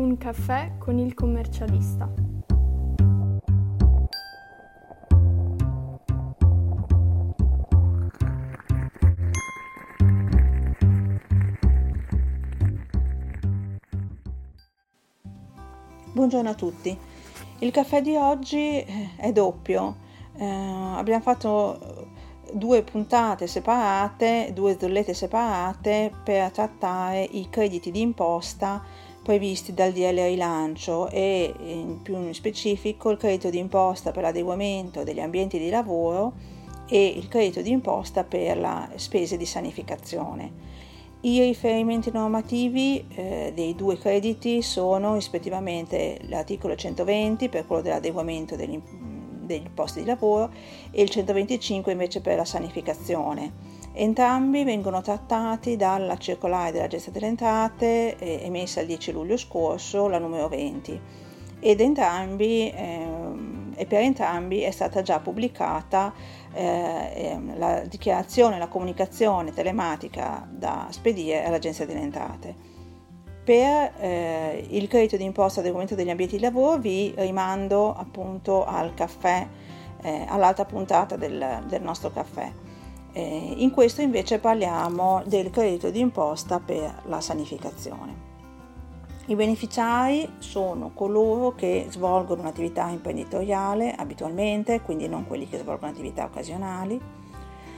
Un caffè con il commercialista. Buongiorno a tutti. Il caffè di oggi eh, è doppio. Eh, abbiamo fatto due puntate separate, due zollette separate per trattare i crediti d'imposta previsti dal DL rilancio e in più in specifico il credito d'imposta per l'adeguamento degli ambienti di lavoro e il credito d'imposta per le spese di sanificazione. I riferimenti normativi eh, dei due crediti sono rispettivamente l'articolo 120 per quello dell'adeguamento degli, degli posti di lavoro e il 125 invece per la sanificazione. Entrambi vengono trattati dalla circolare dell'Agenzia delle Entrate eh, emessa il 10 luglio scorso, la numero 20, ed entrambi, eh, e per entrambi è stata già pubblicata eh, ehm, la dichiarazione, la comunicazione telematica da spedire all'Agenzia delle Entrate. Per eh, il credito d'imposta del documento degli ambienti di lavoro vi rimando appunto al caffè, eh, all'altra puntata del, del nostro caffè. Eh, in questo invece parliamo del credito d'imposta per la sanificazione. I beneficiari sono coloro che svolgono un'attività imprenditoriale abitualmente, quindi non quelli che svolgono attività occasionali,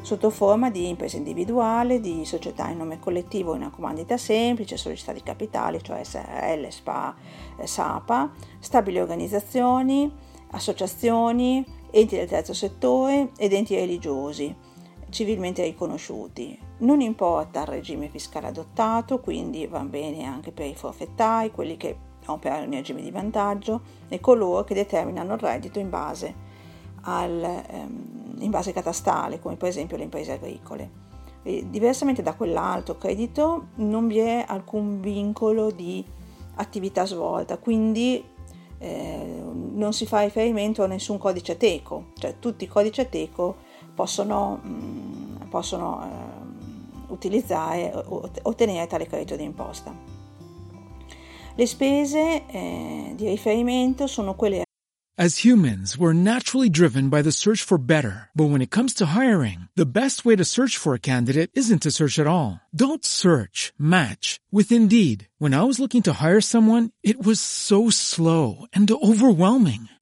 sotto forma di impresa individuale, di società in nome collettivo in una comandita semplice, società di capitali, cioè SRL, SPA, eh, SAPA, stabili organizzazioni, associazioni, enti del terzo settore ed enti religiosi civilmente riconosciuti. Non importa il regime fiscale adottato, quindi va bene anche per i forfettai, quelli che operano in regime di vantaggio e coloro che determinano il reddito in base, al, ehm, in base catastale, come per esempio le imprese agricole. E diversamente da quell'altro credito non vi è alcun vincolo di attività svolta, quindi eh, non si fa riferimento a nessun codice ateco, cioè tutti i codici ateco possono, mm, possono eh, utilizzare ottenere tale credito. Le spese eh, di riferimento sono quelle As humans, we're naturally driven by the search for better. But when it comes to hiring, the best way to search for a candidate isn't to search at all. Don't search, match with Indeed. When I was looking to hire someone, it was so slow and overwhelming.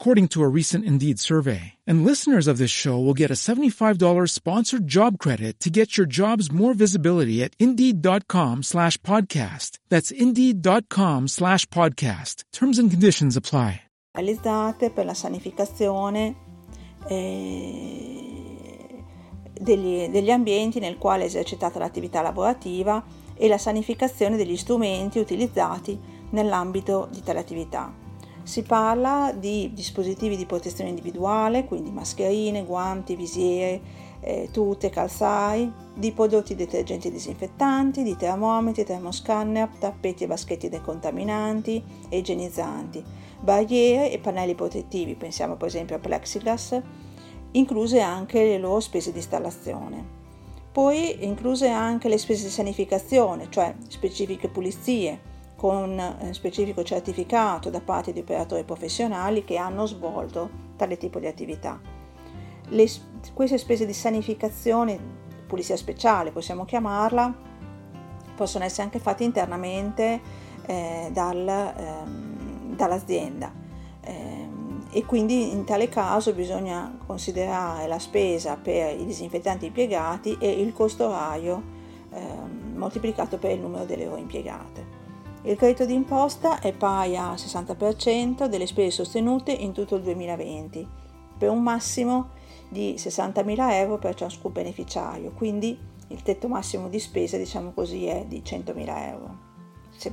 according to a recent Indeed survey. And listeners of this show will get a $75 sponsored job credit to get your jobs more visibility at Indeed.com slash podcast. That's Indeed.com slash podcast. Terms and conditions apply. Realizzate per la sanificazione eh, degli, degli ambienti nel quale è esercitata l'attività lavorativa e la sanificazione degli strumenti utilizzati nell'ambito di tale attività. Si parla di dispositivi di protezione individuale, quindi mascherine, guanti, visiere, eh, tute, calzai, di prodotti detergenti e disinfettanti, di termometri, termoscanner, tappeti e vaschetti decontaminanti e igienizzanti, barriere e pannelli protettivi, pensiamo per esempio a plexiglass, incluse anche le loro spese di installazione. Poi incluse anche le spese di sanificazione, cioè specifiche pulizie, con eh, specifico certificato da parte di operatori professionali che hanno svolto tale tipo di attività. Le, queste spese di sanificazione, pulizia speciale possiamo chiamarla, possono essere anche fatte internamente eh, dal, ehm, dall'azienda eh, e quindi in tale caso bisogna considerare la spesa per i disinfettanti impiegati e il costo orario eh, moltiplicato per il numero delle ore impiegate. Il credito d'imposta è pari al 60% delle spese sostenute in tutto il 2020, per un massimo di 60.000 euro per ciascun beneficiario, quindi il tetto massimo di spesa, diciamo così, è di 100.000 euro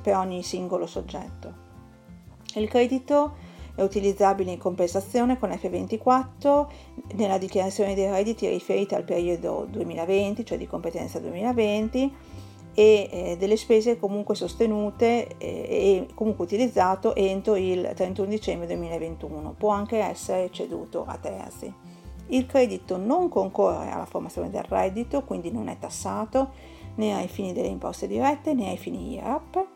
per ogni singolo soggetto. Il credito è utilizzabile in compensazione con F24 nella dichiarazione dei redditi riferita al periodo 2020, cioè di competenza 2020, e eh, delle spese comunque sostenute eh, e comunque utilizzato entro il 31 dicembre 2021. Può anche essere ceduto a terzi. Il credito non concorre alla formazione del reddito, quindi non è tassato né ai fini delle imposte dirette né ai fini IRAP.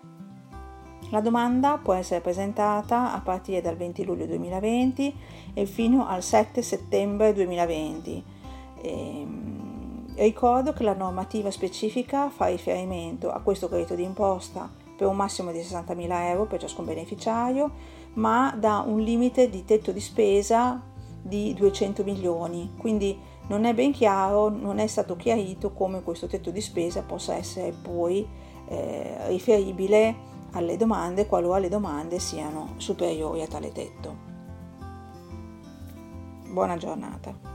La domanda può essere presentata a partire dal 20 luglio 2020 e fino al 7 settembre 2020. E, Ricordo che la normativa specifica fa riferimento a questo credito d'imposta per un massimo di 60.000 euro per ciascun beneficiario, ma da un limite di tetto di spesa di 200 milioni. Quindi non è ben chiaro, non è stato chiarito come questo tetto di spesa possa essere poi eh, riferibile alle domande qualora le domande siano superiori a tale tetto. Buona giornata.